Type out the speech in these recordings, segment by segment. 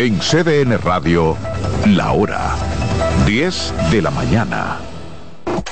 En CDN Radio, la hora 10 de la mañana.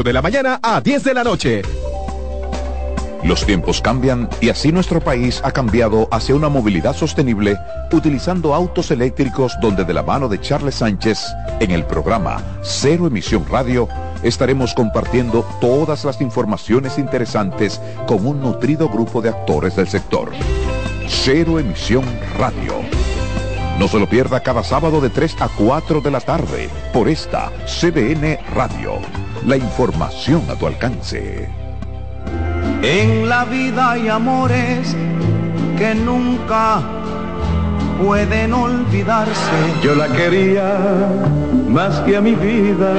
de la mañana a 10 de la noche. Los tiempos cambian y así nuestro país ha cambiado hacia una movilidad sostenible utilizando autos eléctricos donde de la mano de Charles Sánchez en el programa Cero Emisión Radio estaremos compartiendo todas las informaciones interesantes con un nutrido grupo de actores del sector. Cero Emisión Radio. No se lo pierda cada sábado de 3 a 4 de la tarde por esta CDN Radio la información a tu alcance. En la vida hay amores que nunca pueden olvidarse. Yo la quería más que a mi vida.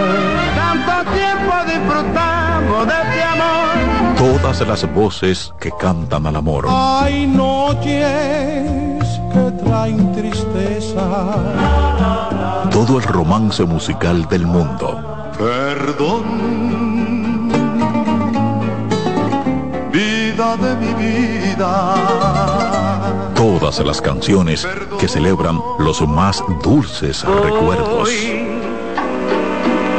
Tanto tiempo disfrutamos de este amor. Todas las voces que cantan al amor. Hay noches que traen. Todo el romance musical del mundo Perdón, vida de mi vida. Todas las canciones que celebran los más dulces recuerdos.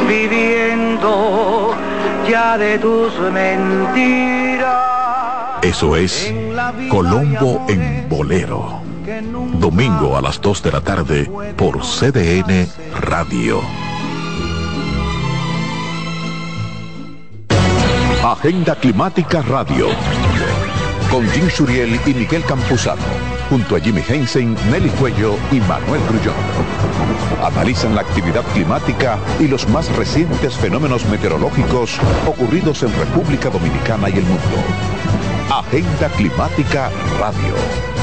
Viviendo ya de tus mentiras. Eso es Colombo en Bolero. Domingo a las 2 de la tarde por CDN Radio. Agenda Climática Radio. Con Jim Suriel y Miguel Campuzano. Junto a Jimmy Hensen, Nelly Cuello y Manuel Grullón. Analizan la actividad climática y los más recientes fenómenos meteorológicos ocurridos en República Dominicana y el mundo. Agenda Climática Radio.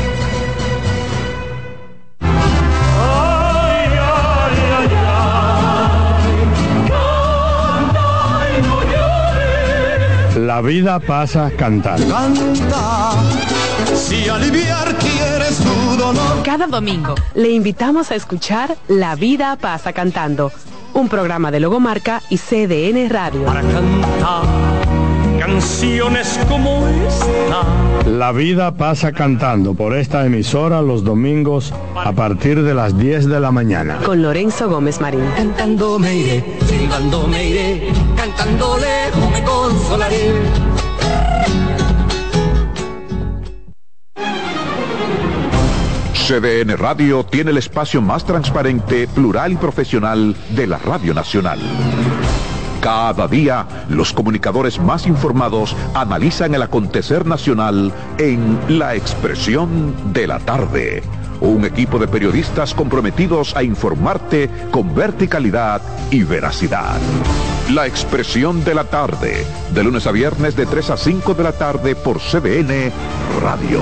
La vida pasa cantando. Canta, si aliviar quieres tu dolor. Cada domingo le invitamos a escuchar La vida pasa cantando, un programa de Logomarca y CDN Radio. Para cantar canciones como esta. La vida pasa cantando por esta emisora los domingos a partir de las 10 de la mañana. Con Lorenzo Gómez Marín. Cantando me iré, silbando me iré, cantando lejos me consolaré. CDN Radio tiene el espacio más transparente, plural y profesional de la Radio Nacional. Cada día, los comunicadores más informados analizan el acontecer nacional en La Expresión de la Tarde. Un equipo de periodistas comprometidos a informarte con verticalidad y veracidad. La Expresión de la Tarde, de lunes a viernes de 3 a 5 de la tarde por CDN Radio.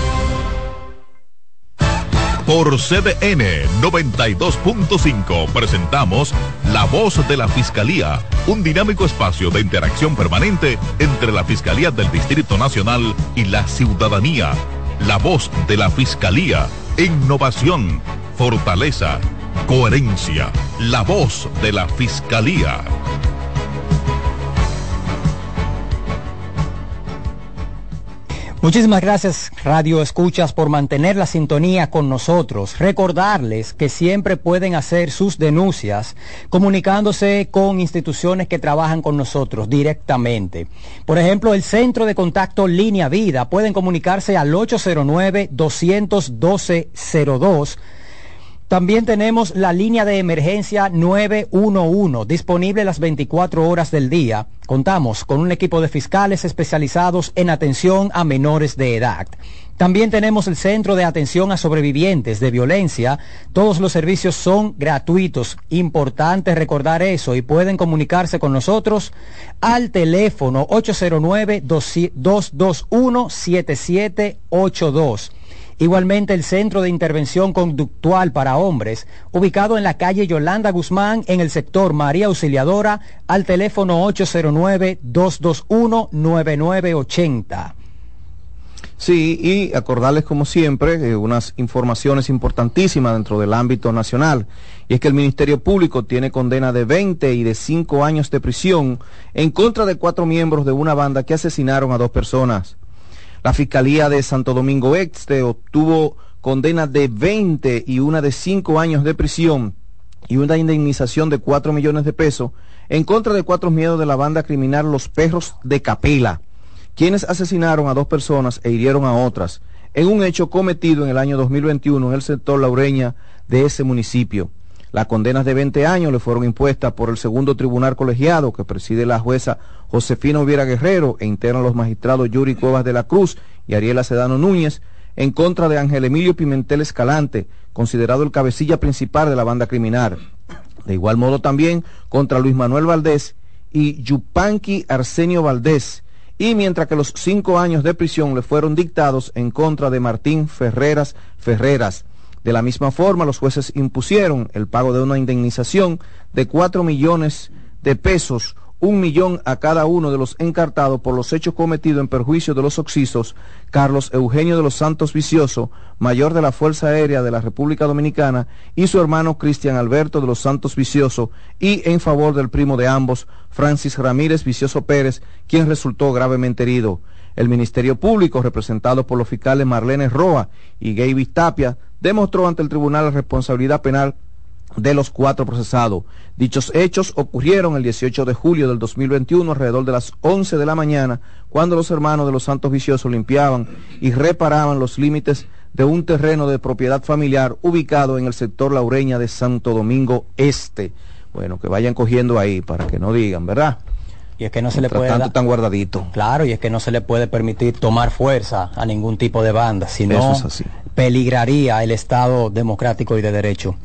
Por CDN 92.5 presentamos La Voz de la Fiscalía, un dinámico espacio de interacción permanente entre la Fiscalía del Distrito Nacional y la ciudadanía. La Voz de la Fiscalía, innovación, fortaleza, coherencia. La Voz de la Fiscalía. Muchísimas gracias Radio Escuchas por mantener la sintonía con nosotros. Recordarles que siempre pueden hacer sus denuncias comunicándose con instituciones que trabajan con nosotros directamente. Por ejemplo, el Centro de Contacto Línea Vida pueden comunicarse al 809-212-02 También tenemos la línea de emergencia 911, disponible las 24 horas del día. Contamos con un equipo de fiscales especializados en atención a menores de edad. También tenemos el Centro de Atención a Sobrevivientes de Violencia. Todos los servicios son gratuitos. Importante recordar eso y pueden comunicarse con nosotros al teléfono 809-221-7782 Igualmente el Centro de Intervención Conductual para Hombres, ubicado en la calle Yolanda Guzmán, en el sector María Auxiliadora, al teléfono 809-221-9980. Sí, y acordarles como siempre eh, unas informaciones importantísimas dentro del ámbito nacional. Y es que el Ministerio Público tiene condena de 20 y de 5 años de prisión en contra de cuatro miembros de una banda que asesinaron a dos personas. La Fiscalía de Santo Domingo Este obtuvo condena de 20 y una de 5 años de prisión y una indemnización de 4 millones de pesos en contra de cuatro miembros de la banda criminal Los Perros de Capela, quienes asesinaron a dos personas e hirieron a otras en un hecho cometido en el año 2021 en el sector laureña de ese municipio. Las condenas de 20 años le fueron impuestas por el segundo tribunal colegiado que preside la jueza Josefina Uviera Guerrero e integran los magistrados Yuri Cuevas de la Cruz y Ariela Sedano Núñez en contra de Ángel Emilio Pimentel Escalante, considerado el cabecilla principal de la banda criminal. De igual modo también contra Luis Manuel Valdés y Yupanqui Arsenio Valdés, y mientras que los cinco años de prisión le fueron dictados en contra de Martín Ferreras Ferreras, de la misma forma, los jueces impusieron el pago de una indemnización de cuatro millones de pesos, un millón a cada uno de los encartados por los hechos cometidos en perjuicio de los oxisos Carlos Eugenio de los Santos Vicioso, mayor de la Fuerza Aérea de la República Dominicana, y su hermano Cristian Alberto de los Santos Vicioso, y en favor del primo de ambos, Francis Ramírez Vicioso Pérez, quien resultó gravemente herido. El Ministerio Público, representado por los fiscales Marlene Roa y Gaby Tapia, demostró ante el tribunal la responsabilidad penal de los cuatro procesados. Dichos hechos ocurrieron el 18 de julio del 2021 alrededor de las 11 de la mañana, cuando los hermanos de los Santos Viciosos limpiaban y reparaban los límites de un terreno de propiedad familiar ubicado en el sector Laureña de Santo Domingo Este. Bueno, que vayan cogiendo ahí para que no digan, ¿verdad? Y es que no se le puede tanto tan guardadito. Claro, y es que no se le puede permitir tomar fuerza a ningún tipo de banda, sino es peligraría el Estado democrático y de derecho.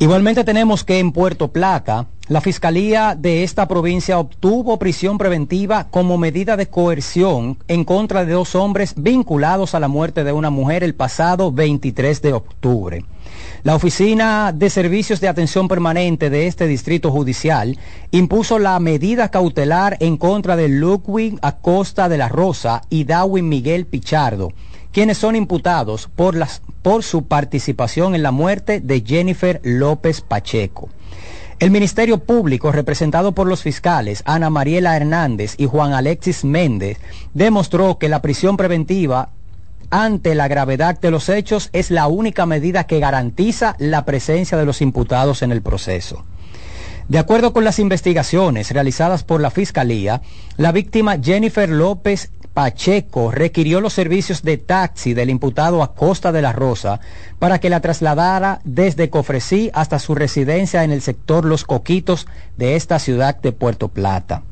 Igualmente tenemos que en Puerto Plata, la Fiscalía de esta provincia obtuvo prisión preventiva como medida de coerción en contra de dos hombres vinculados a la muerte de una mujer el pasado 23 de octubre. La Oficina de Servicios de Atención Permanente de este distrito judicial impuso la medida cautelar en contra de Ludwig Acosta de la Rosa y Darwin Miguel Pichardo, quienes son imputados por, por su participación en la muerte de Jennifer López Pacheco. El Ministerio Público, representado por los fiscales Ana Mariela Hernández y Juan Alexis Méndez, demostró que la prisión preventiva ante la gravedad de los hechos es la única medida que garantiza la presencia de los imputados en el proceso. De acuerdo con las investigaciones realizadas por la Fiscalía, la víctima Jennifer López Pacheco requirió los servicios de taxi del imputado a Costa de la Rosa para que la trasladara desde Cofresí hasta su residencia en el sector Los Coquitos de esta ciudad de Puerto Plata.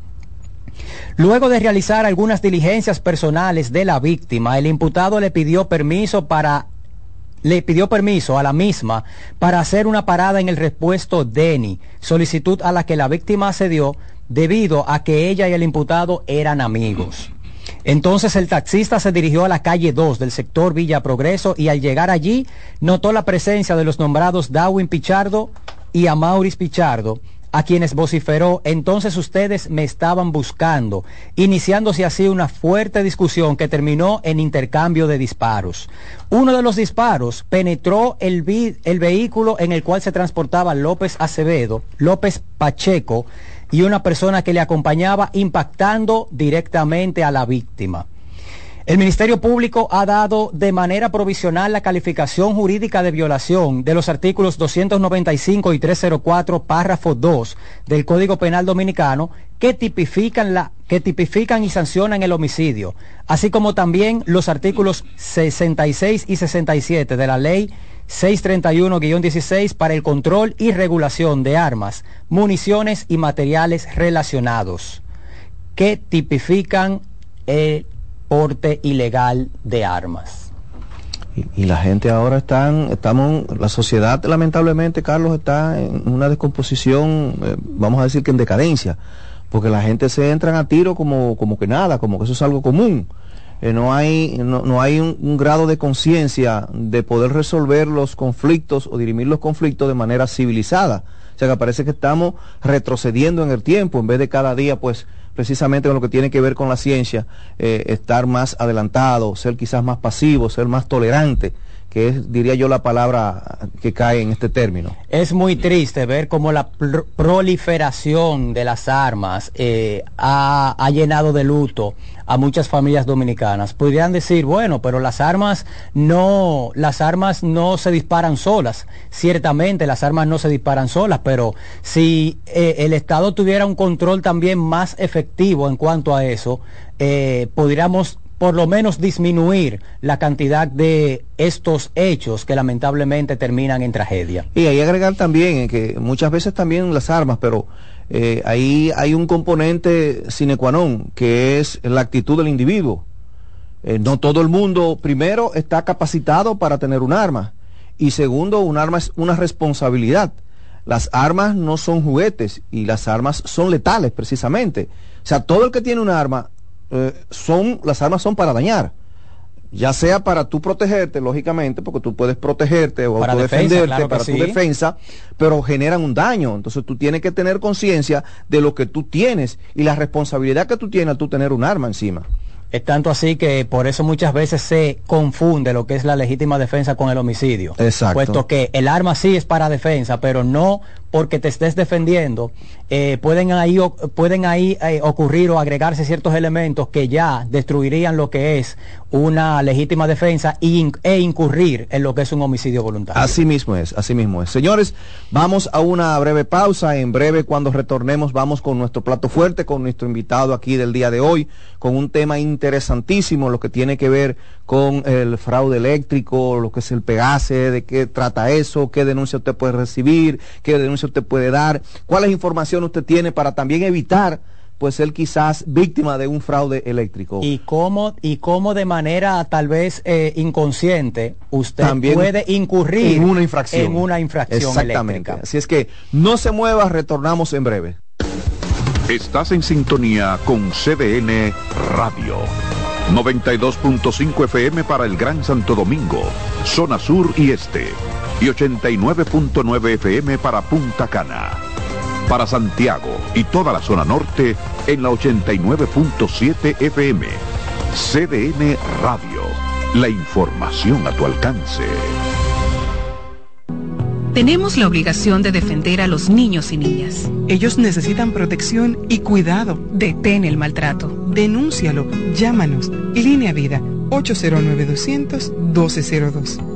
Luego de realizar algunas diligencias personales de la víctima, el imputado le pidió permiso para le pidió permiso a la misma para hacer una parada en el repuesto Deni, solicitud a la que la víctima accedió debido a que ella y el imputado eran amigos. Entonces el taxista se dirigió a la calle 2 del sector Villa Progreso y al llegar allí notó la presencia de los nombrados Darwin Pichardo y Amauris Pichardo, a quienes vociferó, entonces ustedes me estaban buscando, iniciándose así una fuerte discusión que terminó en intercambio de disparos. Uno de los disparos penetró el, el vehículo en el cual se transportaba López Acevedo, López Pacheco y una persona que le acompañaba impactando directamente a la víctima. El Ministerio Público ha dado de manera provisional la calificación jurídica de violación de los artículos 295 y 304, párrafo 2 del Código Penal Dominicano que tipifican, la, que tipifican y sancionan el homicidio, así como también los artículos 66 y 67 de la Ley 631-16 para el control y regulación de armas, municiones y materiales relacionados que tipifican el porte ilegal de armas. Y, la gente ahora están, estamos, la sociedad lamentablemente, Carlos, está en una descomposición, eh, vamos a decir que en decadencia, porque la gente se entra a tiro como, como que nada, como que eso es algo común. Eh, no hay, no, hay un, grado de conciencia de poder resolver los conflictos o dirimir los conflictos de manera civilizada. O sea que parece que estamos retrocediendo en el tiempo en vez de cada día, pues, precisamente con lo que tiene que ver con la ciencia, eh, estar más adelantado, ser quizás más pasivo, ser más tolerante que es, diría yo, la palabra que cae en este término. Es muy triste ver cómo la proliferación de las armas eh, ha, llenado de luto a muchas familias dominicanas. Podrían decir, bueno, pero las armas no, las armas no se disparan solas. Ciertamente las armas no se disparan solas, pero si eh, el Estado tuviera un control también más efectivo en cuanto a eso, eh, podríamos por lo menos disminuir la cantidad de estos hechos que lamentablemente terminan en tragedia. Y ahí agregar también que muchas veces también las armas, pero eh, ahí hay un componente sine qua non, que es la actitud del individuo. Eh, no todo el mundo, primero, está capacitado para tener un arma. Y segundo, un arma es una responsabilidad. Las armas no son juguetes y las armas son letales precisamente. O sea, todo el que tiene un arma eh, son, las armas son para dañar. Ya sea para tú protegerte, lógicamente, porque tú puedes protegerte o defenderte para tu defensa, pero generan un daño. Entonces tú tienes que tener conciencia de lo que tú tienes y la responsabilidad que tú tienes al tú tener un arma encima. Es tanto así que por eso muchas veces se confunde lo que es la legítima defensa con el homicidio. Exacto. Puesto que el arma sí es para defensa, pero no porque te estés defendiendo, eh, pueden ahí, pueden ahí eh, ocurrir o agregarse ciertos elementos que ya destruirían lo que es una legítima defensa e incurrir en lo que es un homicidio voluntario. Así mismo es, así mismo es. Señores, vamos a una breve pausa. En breve, cuando retornemos, vamos con nuestro plato fuerte, con nuestro invitado aquí del día de hoy, con un tema interesantísimo, lo que tiene que ver con el fraude eléctrico, lo que es el Pegase, de qué trata eso, qué denuncia usted puede recibir, qué denuncia usted puede dar, cuáles información usted tiene para también evitar pues ser quizás víctima de un fraude eléctrico. Y cómo, y cómo de manera tal vez eh, inconsciente usted puede incurrir en una infracción. En una infracción Exactamente. Así es que no se mueva, retornamos en breve. Estás en sintonía con CDN Radio. 92.5 FM para el Gran Santo Domingo, zona sur y este, y 89.9 FM para Punta Cana. Para Santiago y toda la zona norte en la 89.7 FM. CDN Radio, la información a tu alcance. Tenemos la obligación de defender a los niños y niñas. Ellos necesitan protección y cuidado. Detén el maltrato. Denúncialo. Llámanos. Línea Vida 809-200-1202.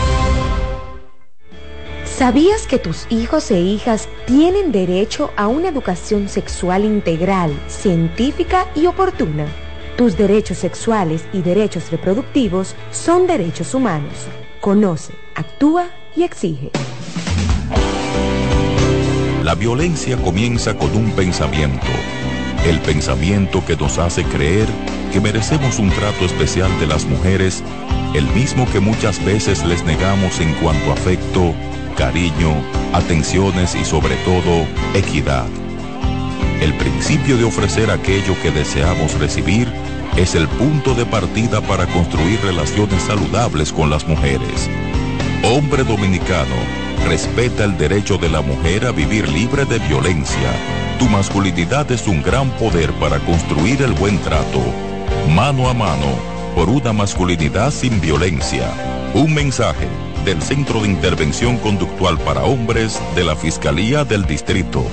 ¿Sabías que tus hijos e hijas tienen derecho a una educación sexual integral, científica y oportuna? Tus derechos sexuales y derechos reproductivos son derechos humanos. Conoce, actúa y exige. La violencia comienza con un pensamiento, el pensamiento que nos hace creer que merecemos un trato especial de las mujeres, el mismo que muchas veces les negamos en cuanto afecto, cariño, atenciones y sobre todo equidad. El principio de ofrecer aquello que deseamos recibir es el punto de partida para construir relaciones saludables con las mujeres. Hombre dominicano, Respeta el derecho de la mujer a vivir libre de violencia. Tu masculinidad es un gran poder para construir el buen trato. Mano a mano, por una masculinidad sin violencia. Un mensaje del Centro de Intervención Conductual para Hombres de la Fiscalía del Distrito.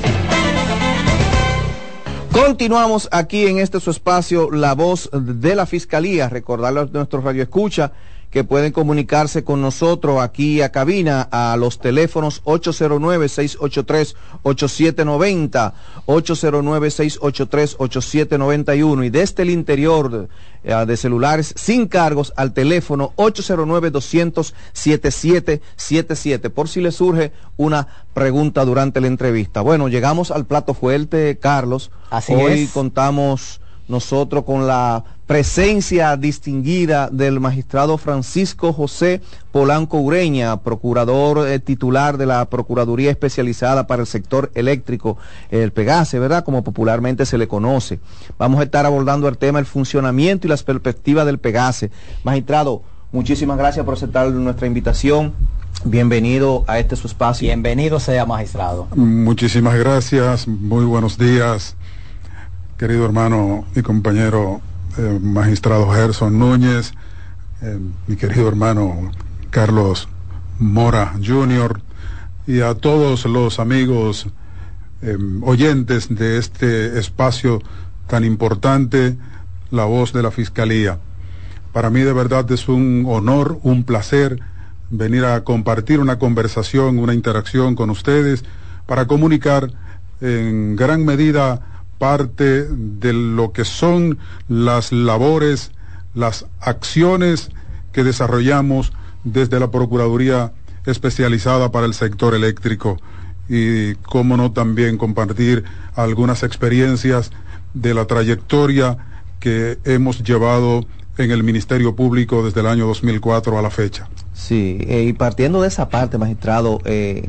Continuamos aquí en este su espacio, La Voz de la Fiscalía. Recordarle a radio escucha que pueden comunicarse con nosotros aquí a cabina a los teléfonos 809-683-8790, 809-683-8791 y desde el interior eh, de celulares sin cargos al teléfono 809-200-7777 por si le surge una pregunta durante la entrevista. Bueno, llegamos al plato fuerte, Carlos. Así Hoy es. contamos nosotros con la presencia distinguida del magistrado Francisco José Polanco Ureña, procurador eh, titular de la Procuraduría Especializada para el Sector Eléctrico, el Pegase, ¿verdad? Como popularmente se le conoce. Vamos a estar abordando el tema del funcionamiento y las perspectivas del Pegase. Magistrado, muchísimas gracias por aceptar nuestra invitación. Bienvenido a este su espacio. Bienvenido sea, magistrado. Muchísimas gracias, muy buenos días, querido hermano y compañero eh, magistrado Gerson Núñez, eh, mi querido hermano Carlos Mora Jr. y a todos los amigos eh, oyentes de este espacio tan importante, la voz de la Fiscalía. Para mí de verdad es un honor, un placer venir a compartir una conversación, una interacción con ustedes para comunicar en gran medida parte de lo que son las labores, las acciones que desarrollamos desde la Procuraduría especializada para el sector eléctrico y, cómo no, también compartir algunas experiencias de la trayectoria que hemos llevado en el Ministerio Público desde el año 2004 a la fecha. Sí, eh, y partiendo de esa parte, magistrado, eh,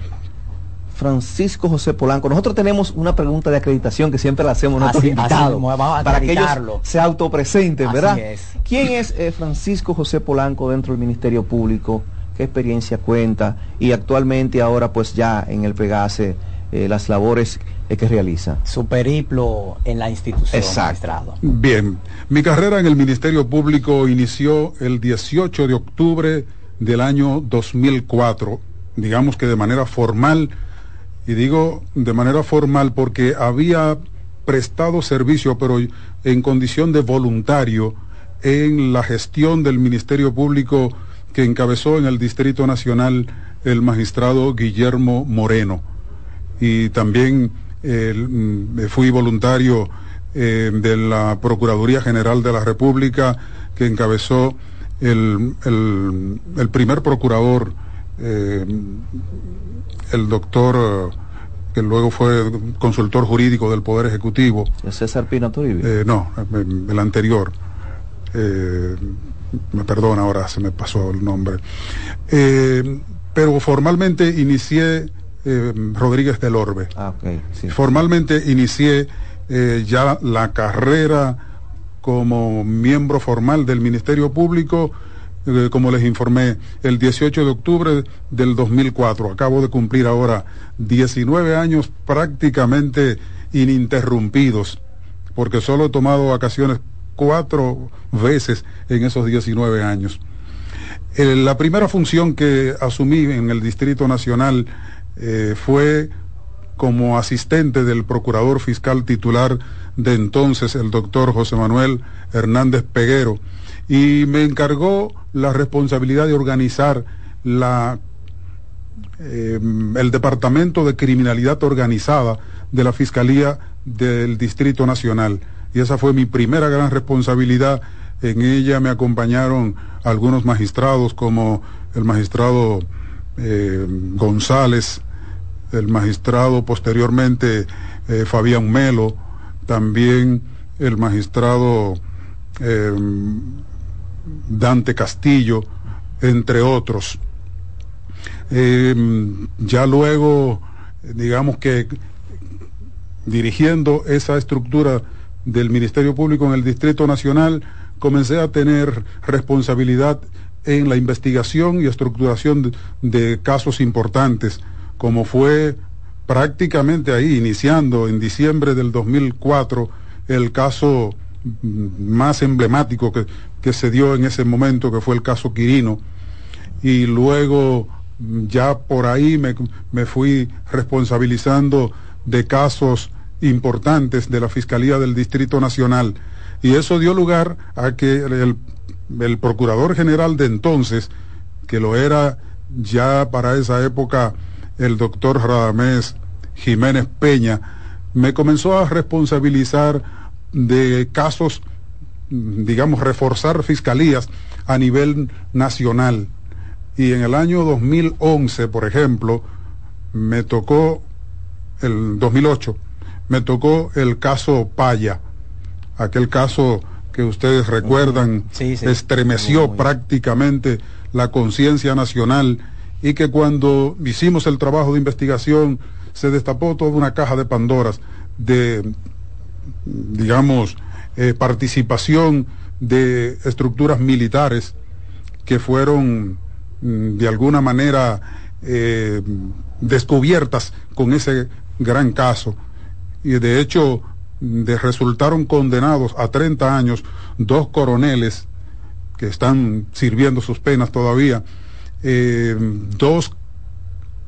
Francisco José Polanco, nosotros tenemos una pregunta de acreditación que siempre la hacemos a nuestros Así- invitados mismo, vamos a para que ellos se autopresenten, Así ¿verdad? es. ¿Quién es eh, Francisco José Polanco dentro del Ministerio Público? ¿Qué experiencia cuenta? Y actualmente ahora pues ya en el Pegase eh, las labores eh, que realiza. Su periplo en la institución, Exacto. magistrado. Bien, mi carrera en el Ministerio Público inició el 18 de octubre del año 2004, digamos que de manera formal, y digo de manera formal porque había prestado servicio, pero en condición de voluntario, en la gestión del Ministerio Público que encabezó en el Distrito Nacional el magistrado Guillermo Moreno. Y también eh, fui voluntario eh, de la Procuraduría General de la República que encabezó el- el primer procurador, eh, el doctor, eh, que luego fue consultor jurídico del Poder Ejecutivo. César Pina Toribio. Eh, no, eh, el anterior. Eh, me perdona, ahora se me pasó el nombre. Eh, pero formalmente inicié Rodríguez del Orbe. Ah, sí. Formalmente inicié ya la carrera como miembro formal del Ministerio Público, eh, como les informé, el 18 de octubre del 2004. Acabo de cumplir ahora 19 años prácticamente ininterrumpidos, porque solo he tomado vacaciones cuatro veces en esos 19 años. Eh, la primera función que asumí en el Distrito Nacional eh, fue como asistente del procurador fiscal titular de entonces, el doctor José Manuel Hernández Peguero, y me encargó la responsabilidad de organizar la, eh, el Departamento de Criminalidad Organizada de la Fiscalía del Distrito Nacional. Y esa fue mi primera gran responsabilidad. En ella me acompañaron algunos magistrados como el magistrado eh, González, el magistrado posteriormente eh, Fabián Melo, también el magistrado eh, Dante Castillo, entre otros. Eh, ya luego, digamos que dirigiendo esa estructura del Ministerio Público en el Distrito Nacional, comencé a tener responsabilidad en la investigación y estructuración de, de casos importantes, como fue prácticamente ahí, iniciando en diciembre del 2004, el caso mm, más emblemático que, que se dio en ese momento, que fue el caso Quirino, y luego ya por ahí me, me fui responsabilizando de casos importantes de la Fiscalía del Distrito Nacional. Y eso dio lugar a que el, el Procurador General de entonces, que lo era ya para esa época el doctor Radamés Jiménez Peña, me comenzó a responsabilizar de casos, digamos, reforzar fiscalías a nivel nacional. Y en el año 2011, por ejemplo, me tocó, el 2008, me tocó el caso Paya, aquel caso que ustedes recuerdan, estremeció prácticamente la conciencia nacional y que cuando hicimos el trabajo de investigación se destapó toda una caja de Pandoras de, digamos, eh, participación de estructuras militares que fueron mm, de alguna manera eh, descubiertas con ese gran caso. Y de hecho, de, resultaron condenados a 30 años dos coroneles que están sirviendo sus penas todavía, eh, dos,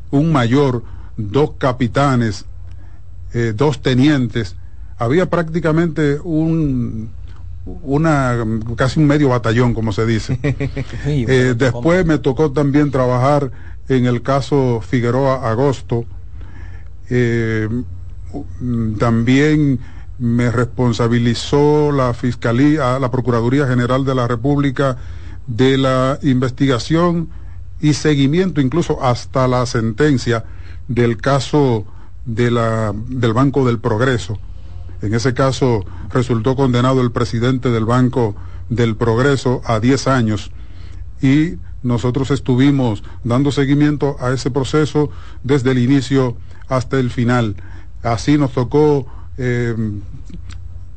un mayor, dos capitanes, dos tenientes, había prácticamente un una casi un medio batallón como se dice. Eh, después me tocó también trabajar en el caso Figueroa Agosto. También me responsabilizó la Fiscalía, la Procuraduría General de la República de la investigación y seguimiento incluso hasta la sentencia del caso de la, del Banco del Progreso. En ese caso resultó condenado el presidente del Banco del Progreso a 10 años y nosotros estuvimos dando seguimiento a ese proceso desde el inicio hasta el final. Así nos tocó eh,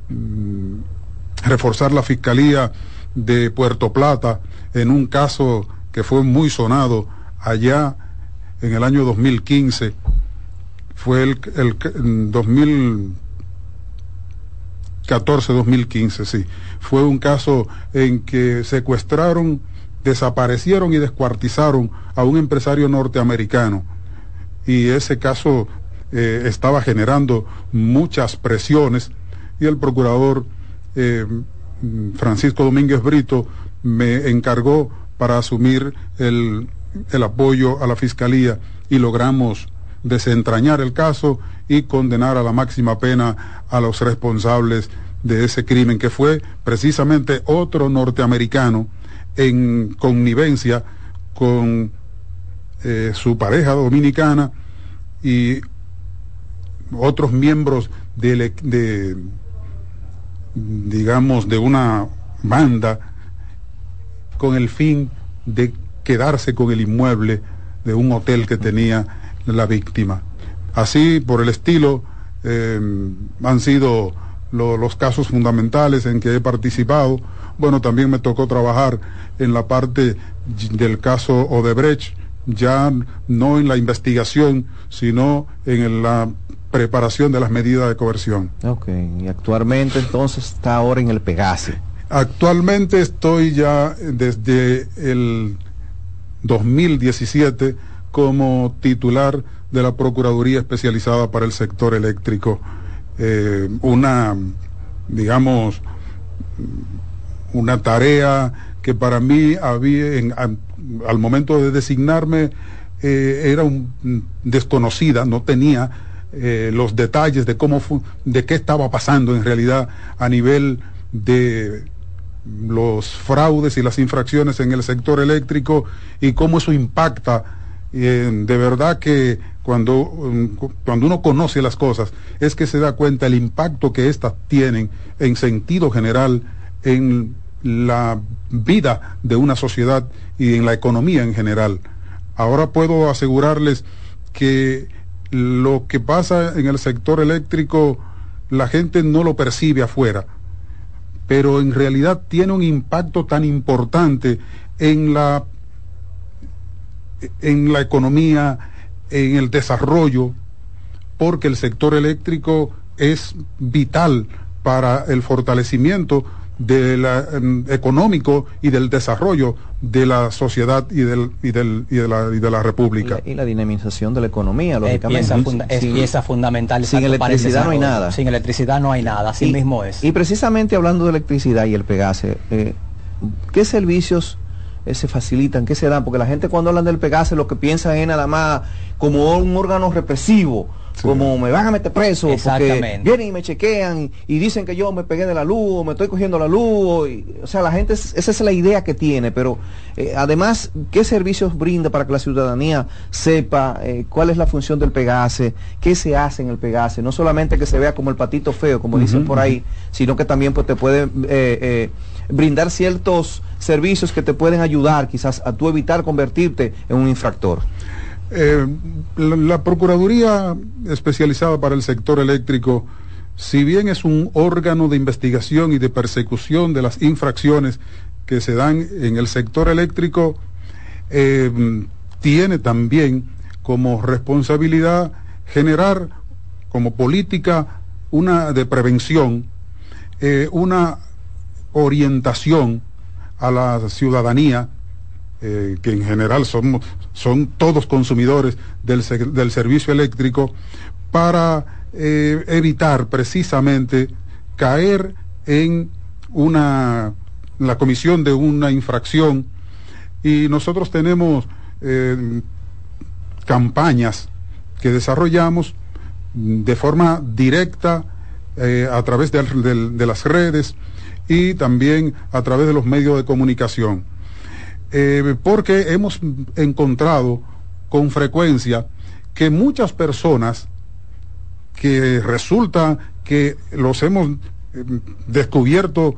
mm, reforzar la Fiscalía de Puerto Plata en un caso que fue muy sonado allá en el año 2015. Fue el, el 2014-2015, sí. Fue un caso en que secuestraron, desaparecieron y descuartizaron a un empresario norteamericano. Y ese caso eh, estaba generando muchas presiones y el procurador eh, Francisco Domínguez Brito me encargó para asumir el, el apoyo a la fiscalía y logramos desentrañar el caso y condenar a la máxima pena a los responsables de ese crimen, que fue precisamente otro norteamericano en connivencia con eh, su pareja dominicana y otros miembros de, de, digamos, de una banda con el fin de quedarse con el inmueble de un hotel que tenía la víctima. Así, por el estilo, eh, han sido los casos fundamentales en que he participado. Bueno, también me tocó trabajar en la parte del caso Odebrecht, ya no en la investigación, sino en la preparación de las medidas de coerción. Ok, y actualmente entonces está ahora en el Pegase. Actualmente estoy ya desde el 2017 como titular de la Procuraduría Especializada para el Sector Eléctrico. Eh, una, digamos, una tarea que para mí había, en, al momento de designarme, eh, era un, desconocida, no tenía eh, los detalles de cómo de qué estaba pasando en realidad a nivel de los fraudes y las infracciones en el sector eléctrico y cómo eso impacta. De verdad que cuando, cuando uno conoce las cosas es que se da cuenta el impacto que éstas tienen en sentido general en la vida de una sociedad y en la economía en general. Ahora puedo asegurarles que lo que pasa en el sector eléctrico la gente no lo percibe afuera, pero en realidad tiene un impacto tan importante en la en la economía, en el desarrollo, porque el sector eléctrico es vital para el fortalecimiento del em, económico y del desarrollo de la sociedad y, del, y, del, y, de, la, y de la república. Y la, dinamización de la economía, lógicamente. Es pieza, fundamental. Sin electricidad no hay nada. Sin electricidad no hay nada, así mismo es. Y precisamente hablando de electricidad y el Pegase, eh, ¿qué servicios eh, se facilitan? ¿Qué se dan? Porque la gente cuando hablan del Pegase lo que piensa es nada más como un órgano represivo como me van a meter preso porque vienen y me chequean y, dicen que yo me pegué de la luz o me estoy cogiendo la luz o sea la gente esa es la idea que tiene pero eh, además qué servicios brinda para que la ciudadanía sepa eh, cuál es la función del Pegase qué se hace en el Pegase no solamente que se vea como el patito feo como dicen por ahí sino que también pues te puede eh, brindar ciertos servicios que te pueden ayudar quizás a tú evitar convertirte en un infractor. Eh, la, Procuraduría especializada para el sector eléctrico, si bien es un órgano de investigación y de persecución de las infracciones que se dan en el sector eléctrico, eh, tiene también como responsabilidad generar como política una de prevención, eh, una orientación a la ciudadanía eh, que en general son, son todos consumidores del, del servicio eléctrico, para eh, evitar precisamente caer en una la comisión de una infracción. Y nosotros tenemos eh, campañas que desarrollamos de forma directa a través de, las redes y también a través de los medios de comunicación. Eh, porque hemos encontrado con frecuencia que muchas personas que resulta que los hemos eh, descubierto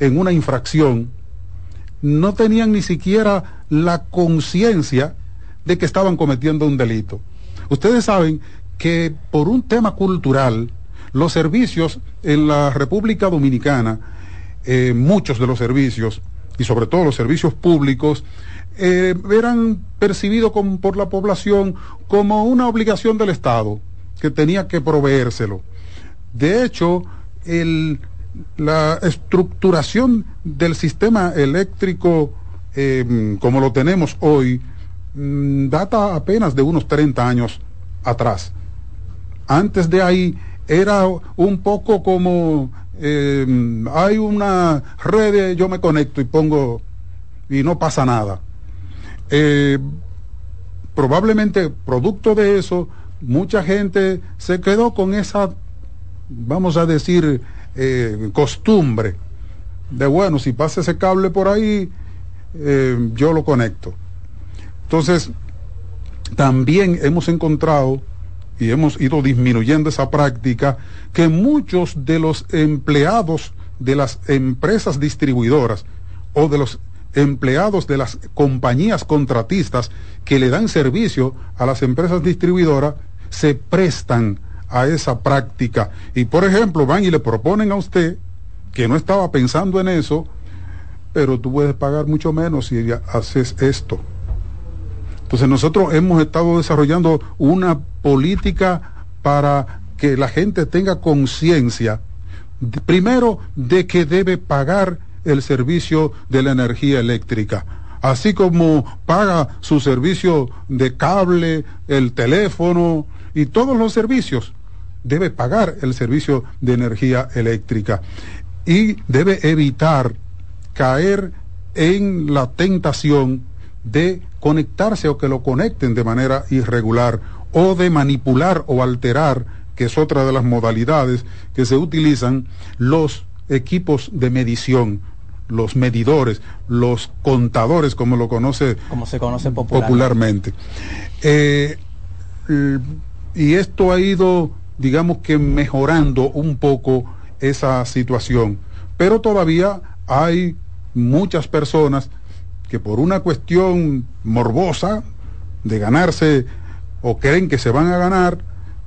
en una infracción, no tenían ni siquiera la conciencia de que estaban cometiendo un delito. Ustedes saben que por un tema cultural, los servicios en la República Dominicana, eh, muchos de los servicios, y sobre todo los servicios públicos, eh, eran percibidos por la población como una obligación del Estado, que tenía que proveérselo. De hecho, la estructuración del sistema eléctrico eh, como lo tenemos hoy mm, data apenas de unos 30 años atrás. Antes de ahí era un poco como eh, hay una red, yo me conecto y pongo y no pasa nada. Eh, probablemente producto de eso, mucha gente se quedó con esa, vamos a decir, eh, costumbre de, bueno, si pasa ese cable por ahí, yo lo conecto. Entonces, también hemos encontrado y hemos ido disminuyendo esa práctica, que muchos de los empleados de las empresas distribuidoras o de los empleados de las compañías contratistas que le dan servicio a las empresas distribuidoras se prestan a esa práctica. Y por ejemplo, van y le proponen a usted que no estaba pensando en eso, pero tú puedes pagar mucho menos si haces esto. Entonces nosotros hemos estado desarrollando una política para que la gente tenga conciencia, primero, de que debe pagar el servicio de la energía eléctrica, así como paga su servicio de cable, el teléfono y todos los servicios, debe pagar el servicio de energía eléctrica. Y debe evitar caer en la tentación de conectarse o que lo conecten de manera irregular o de manipular o alterar, que es otra de las modalidades que se utilizan, los equipos de medición, los medidores, los contadores, como lo conoce, como se conoce popularmente. Eh, y esto ha ido, digamos que mejorando un poco esa situación, pero todavía hay muchas personas que por una cuestión morbosa de ganarse o creen que se van a ganar,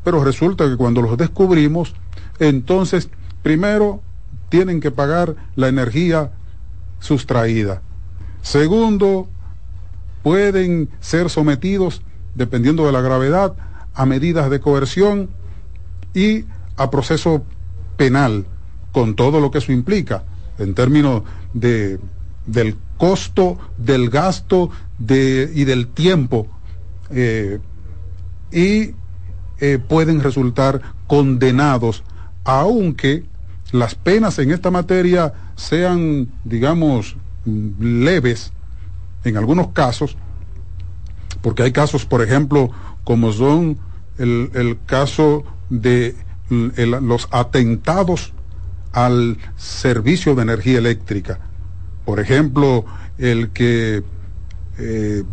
pero resulta que cuando los descubrimos, entonces primero tienen que pagar la energía sustraída. Segundo, pueden ser sometidos, dependiendo de la gravedad, a medidas de coerción y a proceso penal, con todo lo que eso implica en términos de, del costo, del gasto de, y del tiempo, eh, y eh, pueden resultar condenados, aunque las penas en esta materia sean, digamos, leves, en algunos casos, porque hay casos, por ejemplo, como son el, el caso de los atentados al servicio de energía eléctrica. Por ejemplo, el que eh,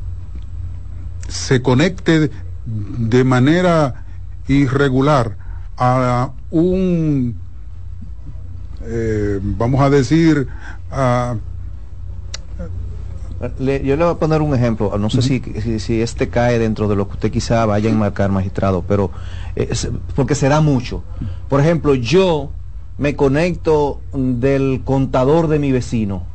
se conecte de manera irregular a un, eh, vamos a decir, a, le, yo le voy a poner un ejemplo, no sé si, si, este cae dentro de lo que usted quizá vaya a enmarcar, magistrado, pero porque se da mucho. Por ejemplo, yo me conecto del contador de mi vecino.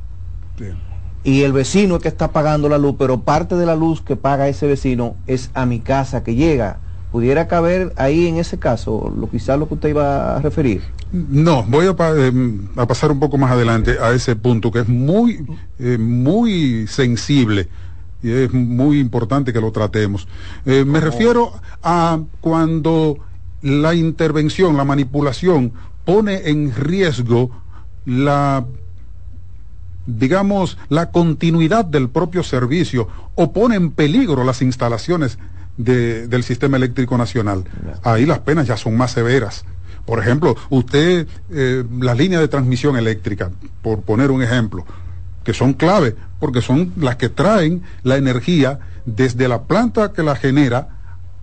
Y el vecino es que está pagando la luz, pero parte de la luz que paga ese vecino es a mi casa que llega. ¿Pudiera caber ahí en ese caso lo quizás lo que usted iba a referir? No, voy a, eh, pasar un poco más adelante a ese punto que es muy, eh, muy sensible y es muy importante que lo tratemos. Eh, me refiero a cuando la intervención, la manipulación pone en riesgo la digamos, la continuidad del propio servicio o pone en peligro las instalaciones del sistema eléctrico nacional. Ahí las penas ya son más severas. Por ejemplo, usted, eh, las líneas de transmisión eléctrica, por poner un ejemplo, que son clave, porque son las que traen la energía desde la planta que la genera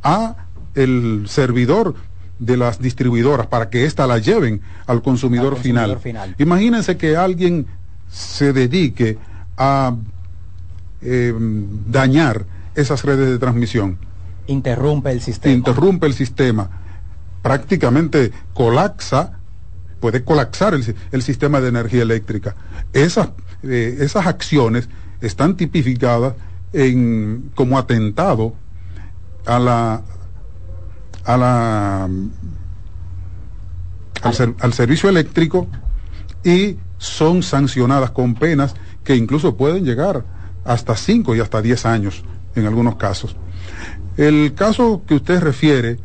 a el servidor de las distribuidoras para que ésta la lleven al consumidor, final. Imagínense que alguien se dedique a eh, dañar esas redes de transmisión interrumpe el sistema. Interrumpe el sistema. Prácticamente colapsa, puede colapsar el, sistema de energía eléctrica. Esas, eh, esas acciones están tipificadas en, como atentado a la a la al, al servicio eléctrico y son sancionadas con penas que incluso pueden llegar hasta 5 y hasta 10 años en algunos casos. El caso que usted refiere,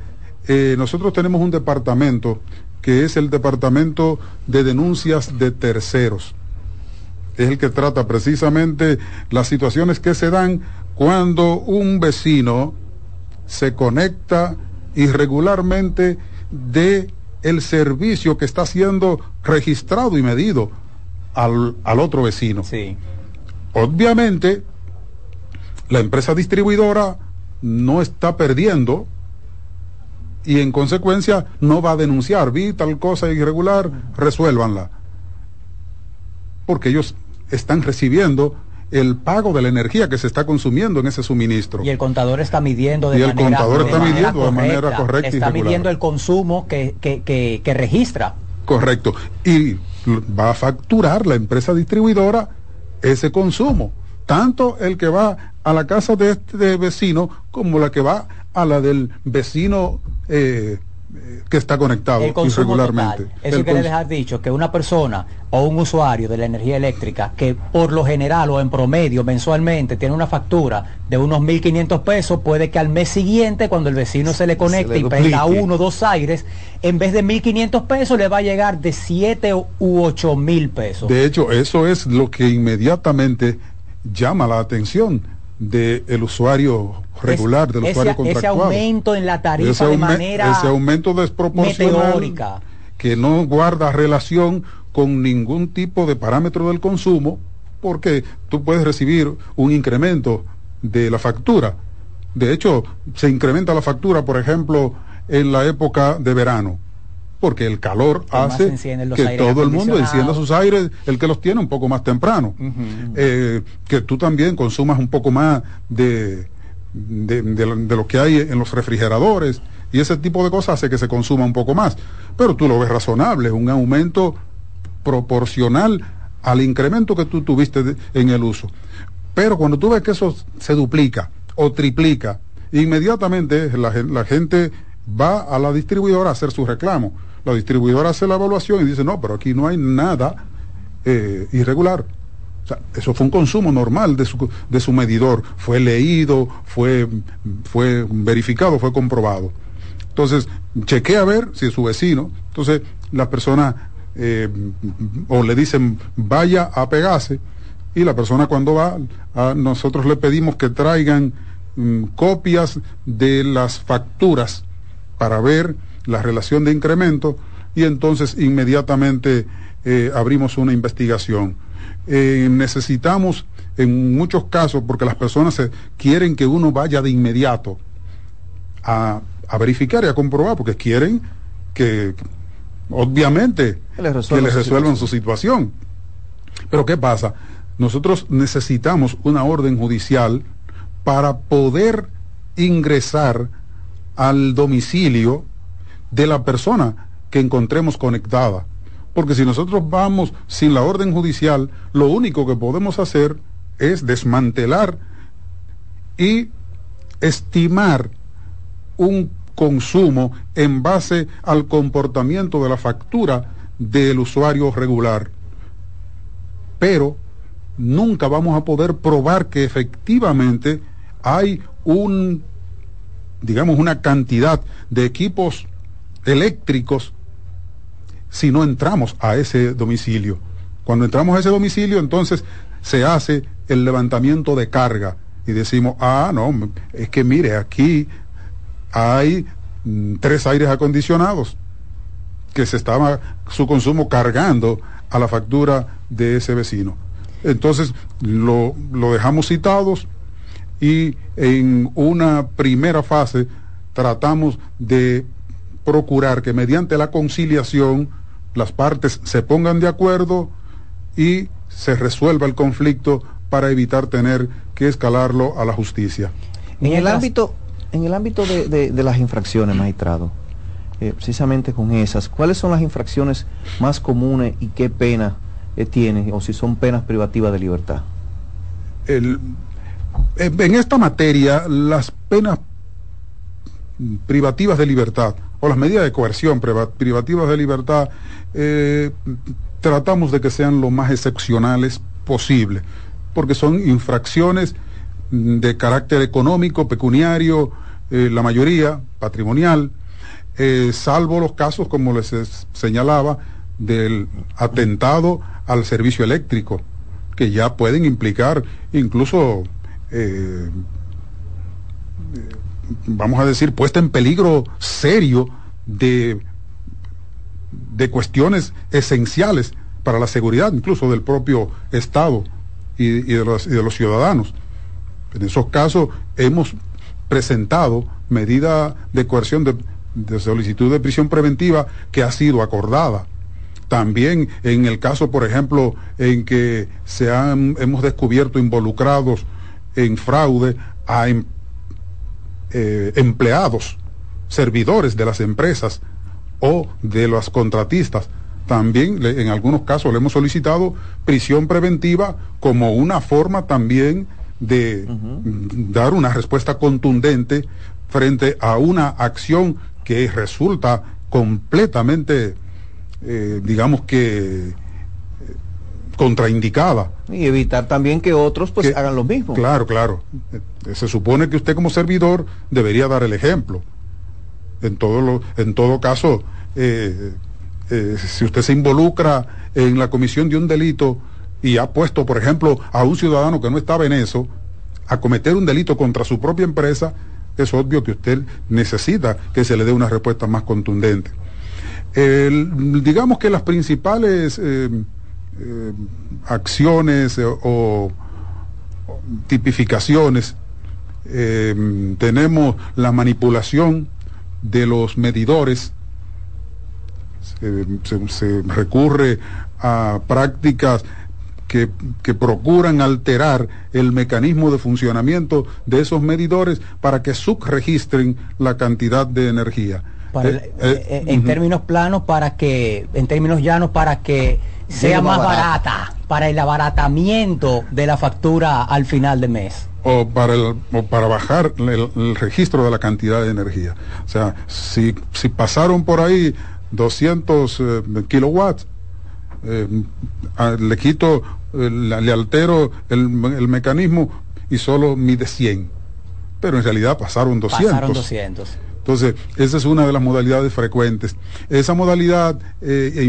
eh, nosotros tenemos un departamento que es el Departamento de Denuncias de Terceros. Es el que trata precisamente las situaciones que se dan cuando un vecino se conecta irregularmente de el servicio que está siendo registrado y medido al, al otro vecino. Sí. Obviamente, la empresa distribuidora no está perdiendo y en consecuencia no va a denunciar, vi tal cosa irregular, resuélvanla. Porque ellos están recibiendo el pago de la energía que se está consumiendo en ese suministro. Y el contador está midiendo de, y el contador está midiendo de manera correcta. Está midiendo el consumo que, que, que, que registra. Correcto. Y va a facturar la empresa distribuidora ese consumo. Tanto el que va a la casa de este vecino como la que va a la del vecino eh, que está conectado irregularmente. Eso quiere dejar dicho que una persona o un usuario de la energía eléctrica que por lo general o en promedio mensualmente tiene una factura de unos 1.500 pesos, puede que al mes siguiente cuando el vecino se le conecte y prenda uno o dos aires, en vez de 1.500 pesos le va a llegar de 7 u 8 mil pesos. De hecho, eso es lo que inmediatamente llama la atención del usuario regular, del usuario contractual. Ese aumento en la tarifa de manera ese aumento desproporcional que no guarda relación con ningún tipo de parámetro del consumo, porque tú puedes recibir un incremento de la factura. De hecho, se incrementa la factura, por ejemplo, en la época de verano porque el calor hace que todo el mundo encienda sus aires, el que los tiene un poco más temprano. Eh, que tú también consumas un poco más de, de, lo que hay en los refrigeradores y ese tipo de cosas hace que se consuma un poco más. Pero tú lo ves razonable, un aumento proporcional al incremento que tú tuviste en el uso. Pero cuando tú ves que eso se duplica o triplica, inmediatamente la, la gente va a la distribuidora a hacer su reclamo la distribuidora hace la evaluación y dice, no, pero aquí no hay nada eh, irregular. Eso fue un consumo normal de su, de su medidor. Fue leído, fue, fue verificado, fue comprobado. Entonces, chequee a ver si es su vecino. Entonces, la persona eh, o le dicen vaya a pegarse y la persona cuando va, a, nosotros le pedimos que traigan mm, copias de las facturas para ver la relación de incremento y entonces inmediatamente eh, abrimos una investigación. Eh, necesitamos en muchos casos, porque las personas quieren que uno vaya de inmediato a, a verificar y a comprobar, porque quieren que, obviamente, que les resuelvan, su, situación. Pero ¿qué pasa? Nosotros necesitamos una orden judicial para poder ingresar al domicilio de la persona que encontremos conectada. Porque si nosotros vamos sin la orden judicial, lo único que podemos hacer es desmantelar y estimar un consumo en base al comportamiento de la factura del usuario regular. Pero nunca vamos a poder probar que efectivamente hay un, digamos, una cantidad de equipos eléctricos si no entramos a ese domicilio. Cuando entramos a ese domicilio, entonces se hace el levantamiento de carga y decimos, ah, no, es que mire, aquí hay mm, tres aires acondicionados que se estaba su consumo cargando a la factura de ese vecino. Entonces lo, lo dejamos citados y en una primera fase tratamos de procurar que mediante la conciliación las partes se pongan de acuerdo y se resuelva el conflicto para evitar tener que escalarlo a la justicia. En el ámbito, en el ámbito de, las infracciones, magistrado, eh, precisamente con esas, ¿cuáles son las infracciones más comunes y qué pena eh, tiene, o si son penas privativas de libertad? El, en esta materia, las penas privativas de libertad o las medidas de coerción privativas de libertad, tratamos de que sean lo más excepcionales posible, porque son infracciones de carácter económico, pecuniario, eh, la mayoría patrimonial, eh, salvo los casos, como les señalaba, del atentado al servicio eléctrico, que ya pueden implicar incluso, eh, vamos a decir, puesta en peligro serio de, de cuestiones esenciales para la seguridad, incluso del propio Estado y, de, los, y de los ciudadanos. En esos casos hemos presentado medida de coerción de, solicitud de prisión preventiva que ha sido acordada. También en el caso, por ejemplo, en que se han, hemos descubierto involucrados en fraude a em, eh, empleados, servidores de las empresas o de los contratistas. También en algunos casos le hemos solicitado prisión preventiva como una forma también de dar una respuesta contundente frente a una acción que resulta completamente, eh, digamos que, contraindicada. Y evitar también que otros pues hagan lo mismo. Claro, claro. Eh, se supone que usted como servidor debería dar el ejemplo. En todo, lo, en todo caso, si usted se involucra en la comisión de un delito, y ha puesto, por ejemplo, a un ciudadano que no estaba en eso a cometer un delito contra su propia empresa, es obvio que usted necesita que se le dé una respuesta más contundente. digamos que las principales eh, eh, acciones eh, o, tipificaciones tenemos la manipulación de los medidores, se recurre a prácticas que, procuran alterar el mecanismo de funcionamiento de esos medidores para que subregistren la cantidad de energía. Eh, eh, eh, en términos planos, para que, en términos llanos, para que sea más barata. para el abaratamiento de la factura al final de mes. O para, el, o para bajar el, registro de la cantidad de energía. O sea, si, si pasaron por ahí 200 kilowatts, eh, le quito, le altero el, mecanismo y solo mide 100. Pero en realidad pasaron 200. Pasaron 200. Entonces, esa es una de las modalidades frecuentes. Esa modalidad e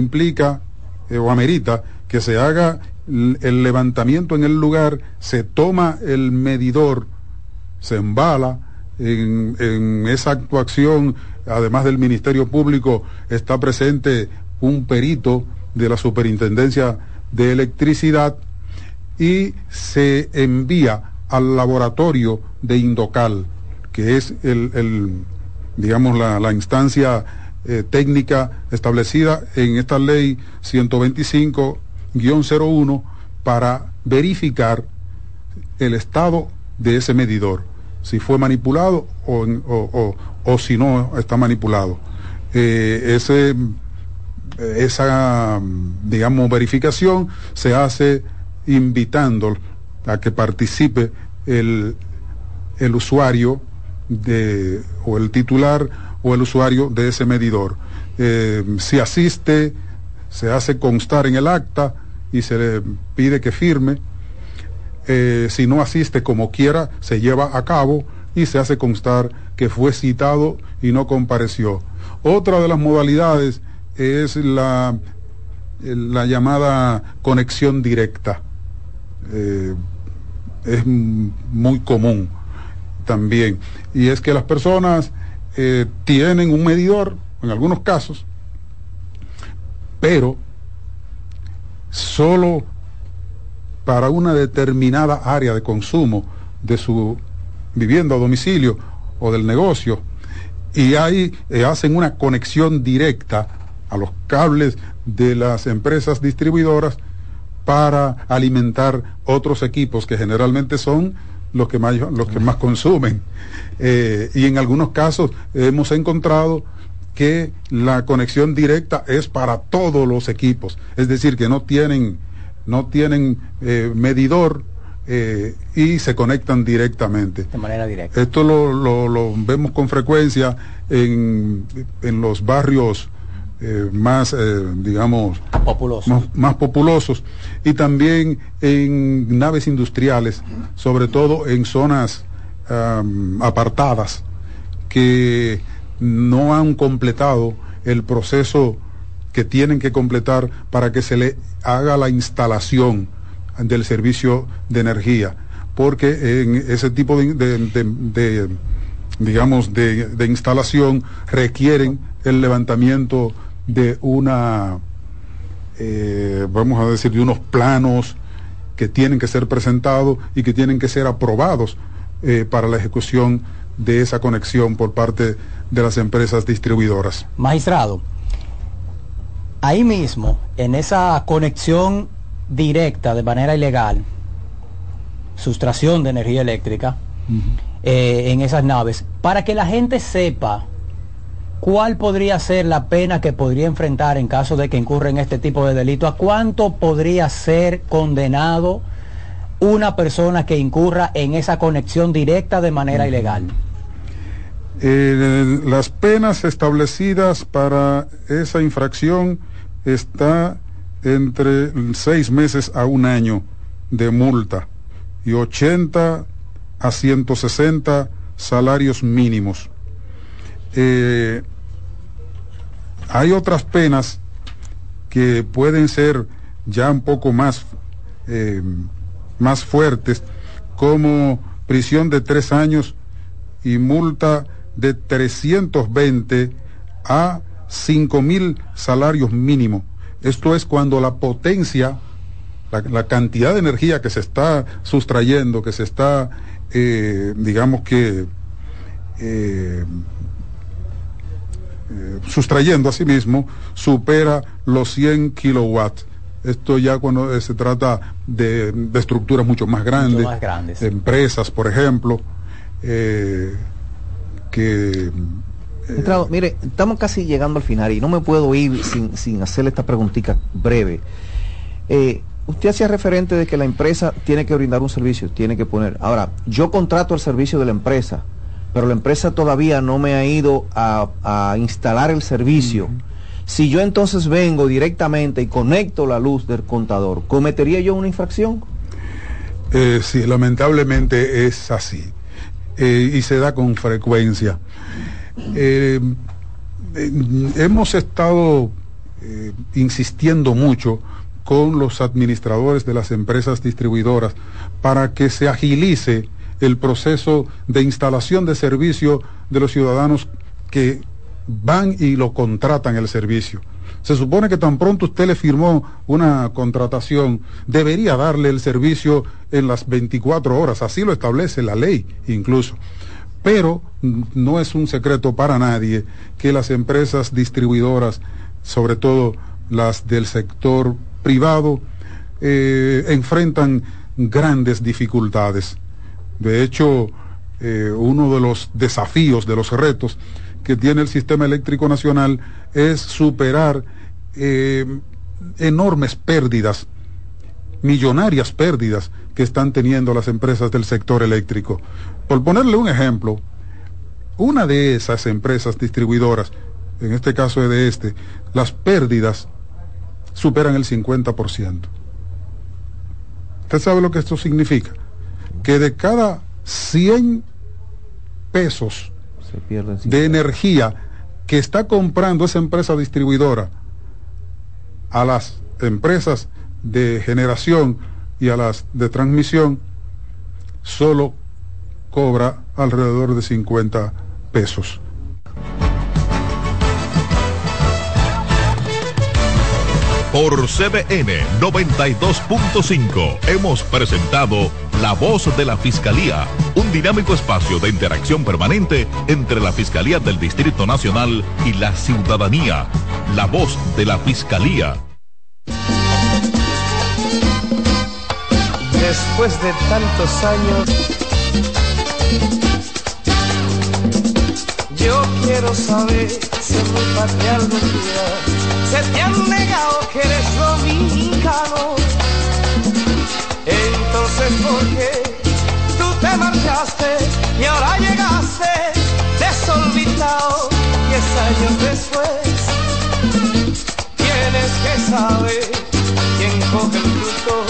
implica o amerita que se haga el levantamiento en el lugar, se toma el medidor, se embala, en, esa actuación, además del Ministerio Público, está presente un perito de la Superintendencia de Electricidad y se envía al laboratorio de Indocal, que es el, digamos, la, instancia eh, técnica establecida en esta ley 125-01 para verificar el estado de ese medidor, si fue manipulado o, o, si no está manipulado. Eh, ese esa, digamos, verificación se hace invitando a que participe el, el usuario de, o el titular o el usuario de ese medidor. Eh, si asiste, se hace constar en el acta y se le pide que firme. Eh, si no asiste como quiera, se lleva a cabo y se hace constar que fue citado y no compareció. Otra de las modalidades es la, la llamada conexión directa. Eh, es muy común también. Y es que las personas eh, tienen un medidor, en algunos casos, pero solo para una determinada área de consumo de su vivienda o domicilio o del negocio. Y ahí eh, hacen una conexión directa a los cables de las empresas distribuidoras para alimentar otros equipos que generalmente son los que más, los que más consumen. Eh, y en algunos casos hemos encontrado que la conexión directa es para todos los equipos, es decir, que no tienen, no tienen eh, medidor eh, y se conectan directamente. De manera directa. Esto lo, lo, vemos con frecuencia en, en los barrios eh, más, eh, digamos, Más, populosos. Y también en naves industriales, sobre todo en zonas apartadas que no han completado el proceso que tienen que completar para que se le haga la instalación del servicio de energía, porque en ese tipo de, digamos, de instalación requieren el levantamiento de una, eh, vamos a decir, de unos planos que tienen que ser presentados y que tienen que ser aprobados eh, para la ejecución de esa conexión por parte de las empresas distribuidoras. Magistrado, ahí mismo, en esa conexión directa de manera ilegal, sustracción de energía eléctrica, eh, en esas naves, para que la gente sepa ¿cuál podría ser la pena que podría enfrentar en caso de que incurra en este tipo de delito? ¿A cuánto podría ser condenado una persona que incurra en esa conexión directa de manera ilegal? Eh, las penas establecidas para esa infracción está entre seis meses a un año de multa y 80 a 160 salarios mínimos. Eh, hay otras penas que pueden ser ya un poco más, eh, más fuertes, como prisión de tres años y multa de 320 a 5 mil salarios mínimos. Esto es cuando la potencia, la, cantidad de energía que se está sustrayendo, que se está, eh, digamos que, eh, eh, sustrayendo a sí mismo, supera los 100 kilowatts. Esto ya cuando eh, se trata de, estructuras mucho más grandes, grandes. empresas, por ejemplo, eh, que... mire, estamos casi llegando al final y no me puedo ir sin, sin hacerle esta preguntita breve. usted hacía referente de que la empresa tiene que brindar un servicio, tiene que poner. Ahora, yo contrato el servicio de la empresa, pero la empresa todavía no me ha ido a, instalar el servicio. Si yo entonces vengo directamente y conecto la luz del contador, ¿cometería yo una infracción? Eh, sí, lamentablemente es así. Eh, y se da con frecuencia. Eh, hemos estado insistiendo mucho con los administradores de las empresas distribuidoras para que se agilice el proceso de instalación de servicio de los ciudadanos que van y lo contratan el servicio. Se supone que tan pronto usted le firmó una contratación, debería darle el servicio en las 24 horas, así lo establece la ley incluso. Pero no es un secreto para nadie que las empresas distribuidoras, sobre todo las del sector privado, eh, enfrentan grandes dificultades. De hecho, eh, uno de los desafíos, de los retos que tiene el sistema eléctrico nacional es superar eh, enormes pérdidas, millonarias pérdidas que están teniendo las empresas del sector eléctrico. Por ponerle un ejemplo, una de esas empresas distribuidoras, en este caso de este, las pérdidas superan el 50%. ¿Usted sabe lo que esto significa? Que de cada 100 pesos de energía que está comprando esa empresa distribuidora a las empresas de generación y a las de transmisión, solo cobra alrededor de 50 pesos. Por CBN 92.5 hemos presentado La Voz de la Fiscalía, un dinámico espacio de interacción permanente entre la Fiscalía del Distrito Nacional y la ciudadanía. La Voz de la Fiscalía. Después de tantos años, yo quiero saber si algún día se te han negado que eres años después, tienes que saber quién coge el fruto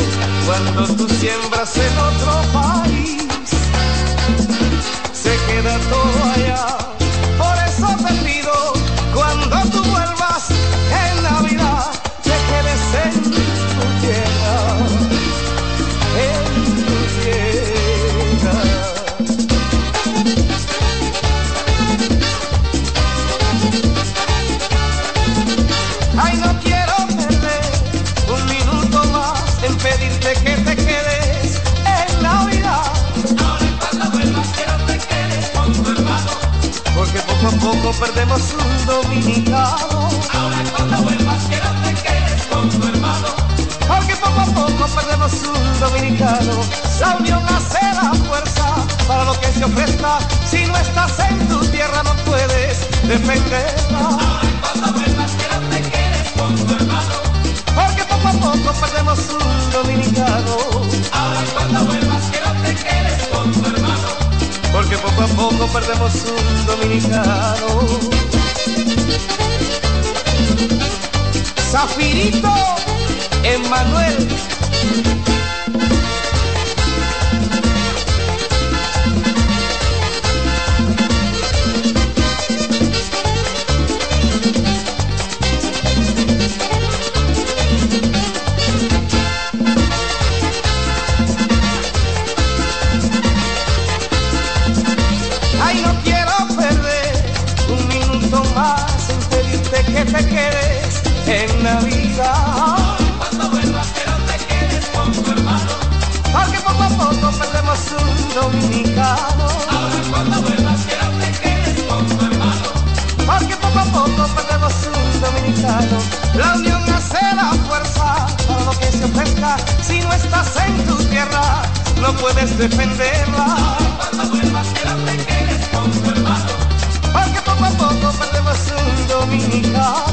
cuando tú siembras en otro país. Se queda todo allá dominicano. Ahora cuando vuelvas quiero te quedes con tu hermano. Porque poco a poco perdemos un dominicano. La unión hace la fuerza para lo que se ofrezca. Si no estás en tu tierra no puedes defenderla. Ahora cuando vuelvas quiero te quedes con tu hermano. Porque poco a poco perdemos un dominicano. Ahora cuando vuelvas quiero te quedes con tu hermano porque poco a poco perdemos un dominicano. Zafirito, Emmanuel. dominicano. Ahora cuando vuelvas que te quedes con tu hermano. Porque poco a poco perdemos un dominicano. La unión hace la fuerza para lo que se ofrezca. Si no estás en tu tierra, no puedes defenderla. Ahora cuando vuelvas que te quedes con tu hermano. Porque poco a poco perdemos un dominicano.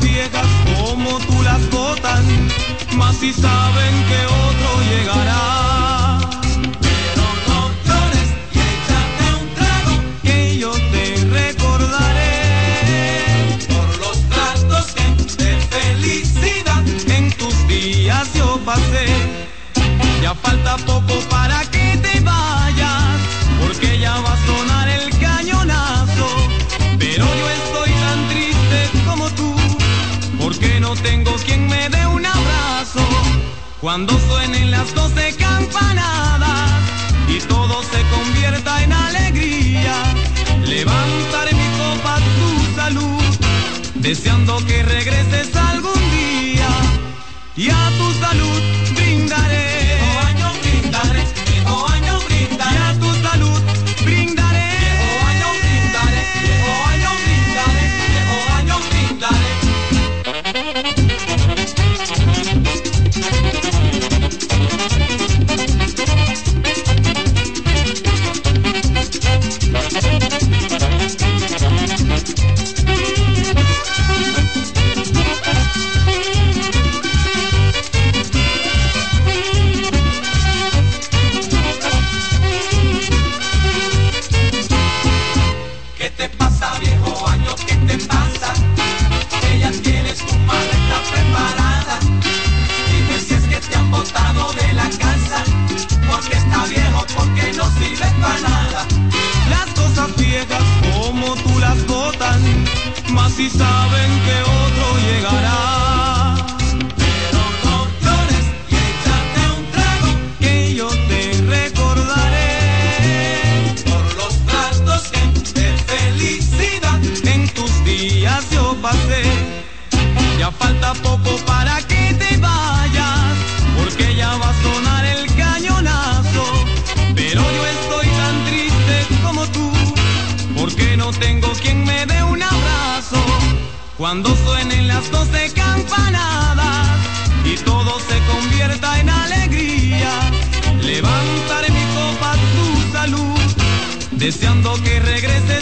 viejas como tú las botan, mas si saben que otro llegará. Pero no flores y échate un trago que yo te recordaré por los tratos que de felicidad en tus días yo pasé. Ya falta poco para que Cuando suenen las doce campanadas y todo se convierta en alegría, levantaré mi copa a tu salud, deseando que regreses algún día. Y a tu salud deseando que regrese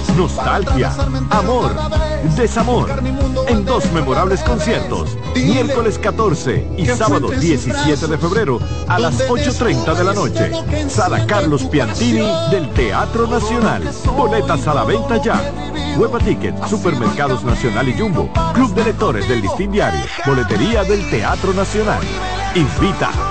nostalgia, amor, desamor, en dos memorables conciertos, miércoles 14 y sábado 17 de febrero a las 8.30 de la noche. Sala Carlos Piantini del Teatro Nacional. Boletas a la venta ya. Hueva Ticket, Supermercados Nacional y Jumbo, Club de Lectores del Listín Diario, Boletería del Teatro Nacional. Invita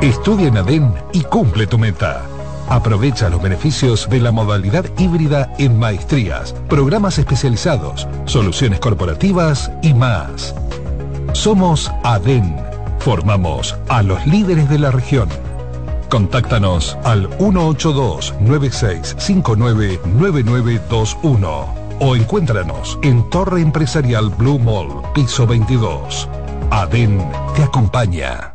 Estudia en ADEN y cumple tu meta. Aprovecha los beneficios de la modalidad híbrida en maestrías, programas especializados, soluciones corporativas y más. Somos ADEN. Formamos a los líderes de la región. Contáctanos al 182-9659-9921 o encuéntranos en Torre Empresarial Blue Mall, piso 22. ADEN te acompaña.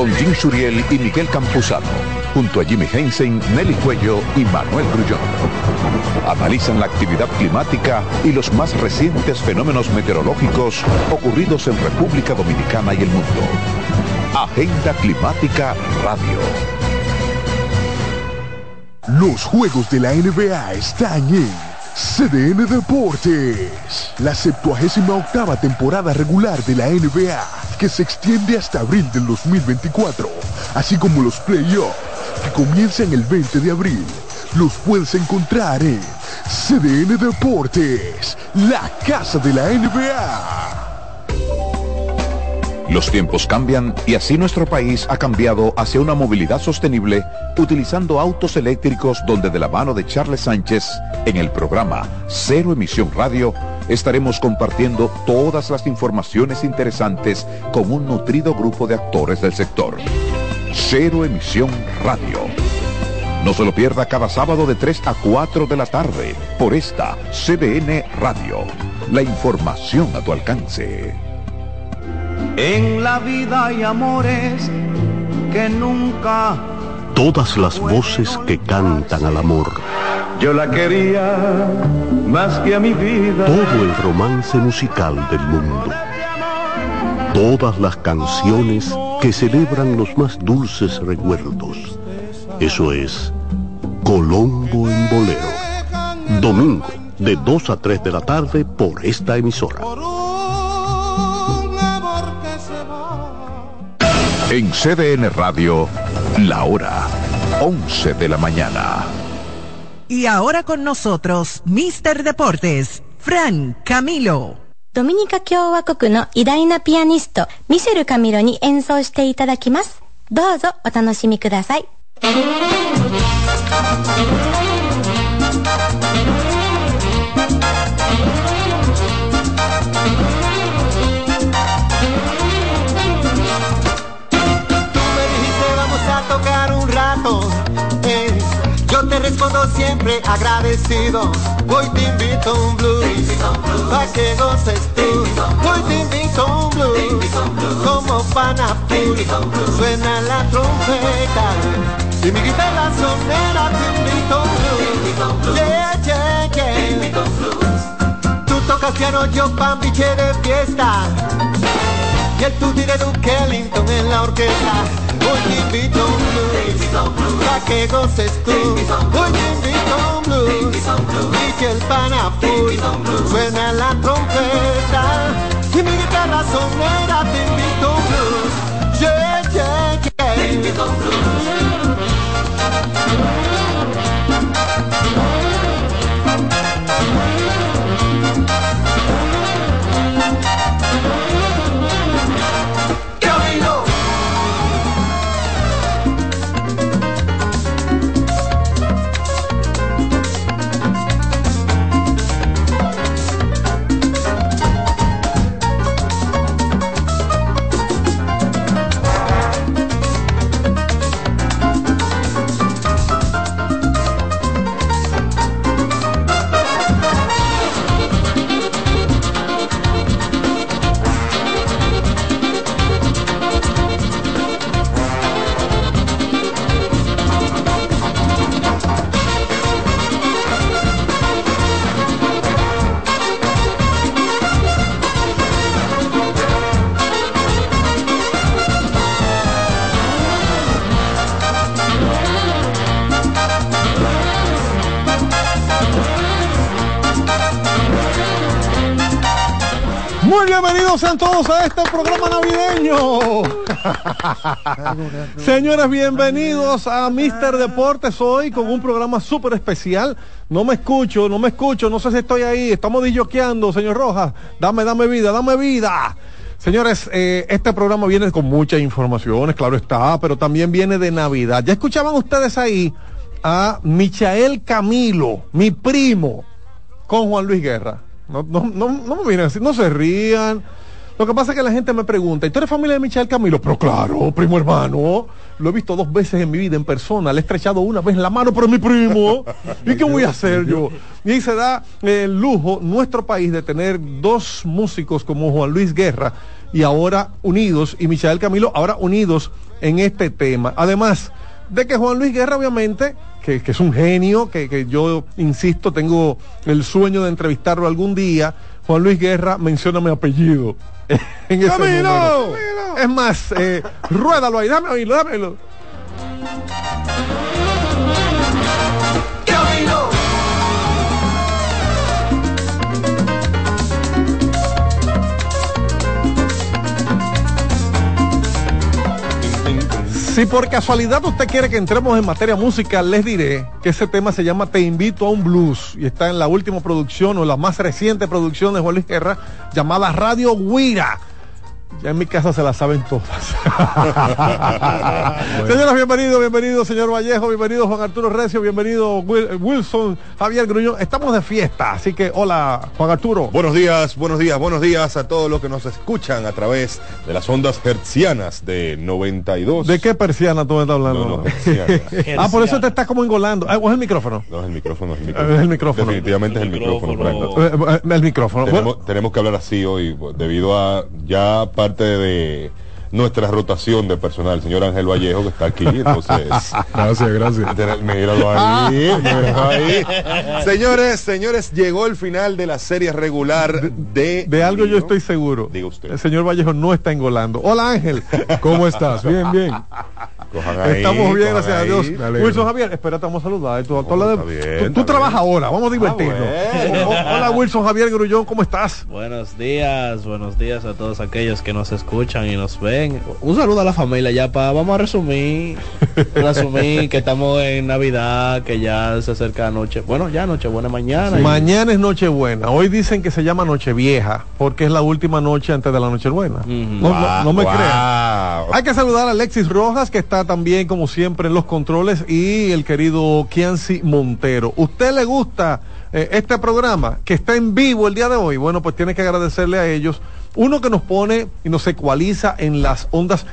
con Jim Suriel y Miguel Campuzano, junto a Jimmy Hensen, Nelly Cuello y Manuel Grullón. Analizan la actividad climática y los más recientes fenómenos meteorológicos ocurridos en República Dominicana y el mundo. Agenda Climática Radio. Los juegos de la NBA están en CDN Deportes, la 78 octava temporada regular de la NBA, que se extiende hasta abril del 2024, así como los playoffs, que comienzan el 20 de abril. Los puedes encontrar en CDN Deportes, la casa de la NBA. Los tiempos cambian y así nuestro país ha cambiado hacia una movilidad sostenible utilizando autos eléctricos donde de la mano de Charles Sánchez en el programa Cero Emisión Radio estaremos compartiendo todas las informaciones interesantes con un nutrido grupo de actores del sector. Cero Emisión Radio. No se lo pierda cada sábado de 3 a 4 de la tarde por esta CDN Radio. La información a tu alcance. En la vida hay amores que nunca. Todas las voces que cantan al amor. Yo la quería más que a mi vida. Todo el romance musical del mundo. Todas las canciones que celebran los más dulces recuerdos. Eso es Colombo en Bolero. Domingo, de 2 a 3 de la tarde por esta emisora. En CDN Radio, la hora 11 de la mañana. Y ahora con nosotros, Mr. Deportes, Fran Camilo. ドミニカ共和国の偉大なピアニスト、ミシェル・カミロに演奏していただきます。どうぞお楽しみください。 Siempre agradecido. Hoy te invito a un blues, pa' que goces tú. Hoy te invito a un blues, como pana Suena la trompeta y mi guitarra sonera te invito a un blues. Yeah, yeah, yeah. Tú tocas piano, yo pambiche de fiesta. Y el tutti de Duke Ellington en la orquesta Hoy te invito un blues Pa' que goces tú. Hoy te invito un blues Y que el pana Suena la trompeta. Y mi guitarra sonera te invito un blues. Yeah, yeah, yeah. Te invito un blues bienvenidos a este programa navideño. Señores, bienvenidos a Mister Deportes hoy con un programa súper especial. No me escucho, no me escucho, no sé si estoy ahí. Estamos disjoqueando, señor Rojas. Dame, dame vida, dame vida. Señores, eh, este programa viene con muchas informaciones, claro está, pero también viene de Navidad. Ya escuchaban ustedes ahí a Michael Camilo, mi primo, con Juan Luis Guerra. No, no, no, no me miren así, no se rían. Lo que pasa es que la gente me pregunta, ¿y tú eres familia de Michael Camilo? Pero claro, primo hermano. Lo he visto dos veces en mi vida en persona. Le he estrechado una vez la mano, pero es mi primo. ¿Y qué voy a hacer yo? Y ahí se da el lujo nuestro país de tener dos músicos como Juan Luis Guerra y ahora unidos, y Michael Camilo ahora unidos en este tema. Además de que Juan Luis Guerra, obviamente, que, que es un genio, que, que, yo insisto, tengo el sueño de entrevistarlo algún día. Juan Luis Guerra menciona mi apellido. en ese ¡Camilo! Es más, eh, ruédalo ahí, dame oírlo, dámelo. Si por casualidad usted quiere que entremos en materia musical, les diré que ese tema se llama Te invito a un blues y está en la última producción o la más reciente producción de Juan Luis Guerra llamada Radio Guira. Ya en mi casa se la saben todas. Señoras, bienvenido, bienvenido, señor Vallejo, bienvenido Juan Arturo Recio, bienvenido Wil- Wilson, Javier Gruñón. Estamos de fiesta, así que hola, Juan Arturo. Buenos días, buenos días, buenos días a todos los que nos escuchan a través de las ondas hertzianas de 92. ¿De qué persiana tú me estás hablando? No, no, ah, por eso te estás como engolando. Ah, ¿O es el micrófono? No, es el micrófono, es el Es micrófono. el micrófono. Definitivamente es el micrófono. Frank. Eh, eh, El micrófono. Tenemos, tenemos que hablar así hoy, debido a ya parte de nuestra rotación de personal, señor Ángel Vallejo, que está aquí, entonces... Gracias, gracias. Míralo ahí, míralo ahí. Señores, señores, llegó el final de la serie regular de... De algo yo estoy seguro. Diga usted. El señor Vallejo no está engolando. Hola Ángel. ¿Cómo estás? Bien, bien. Cojan ahí, Estamos bien, gracias a. Dios. Wilson Javier, espérate, vamos a saludar. Tú, tú hablas de- está bien, tú- está tú trabajas ahora, vamos a divertirnos. bueno. O- o- Hola Wilson Javier Grullón, ¿cómo estás? Buenos días, buenos días a todos aquellos que nos escuchan y nos ven. Un saludo a la familia ya para, vamos a resumir, resumir que estamos en Navidad, que ya se acerca noche, bueno ya noche buena mañana. y- Mañana es Nochebuena. Hoy dicen que se llama Nochevieja porque es la última noche antes de la Nochebuena. No, no- no me Wow. crean. Hay que saludar a Alexis Rojas, que está también, como siempre, en los controles, y el querido Kianci Montero. ¿Usted le gusta eh, este programa que está en vivo el día de hoy? Bueno, pues tiene que agradecerle a ellos. Uno que nos pone y nos ecualiza en las ondas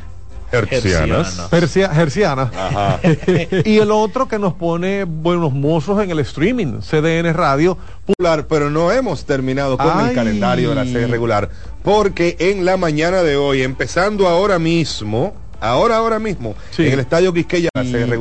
Hercianas. Hercianas. Ajá. y el otro que nos pone buenos mozos en el streaming, CDN Radio. Popular, pero no hemos terminado con Ay. el calendario de la serie regular, porque en la mañana de hoy, empezando ahora mismo, ahora, ahora mismo, en el Estadio Quisqueya, serie regular,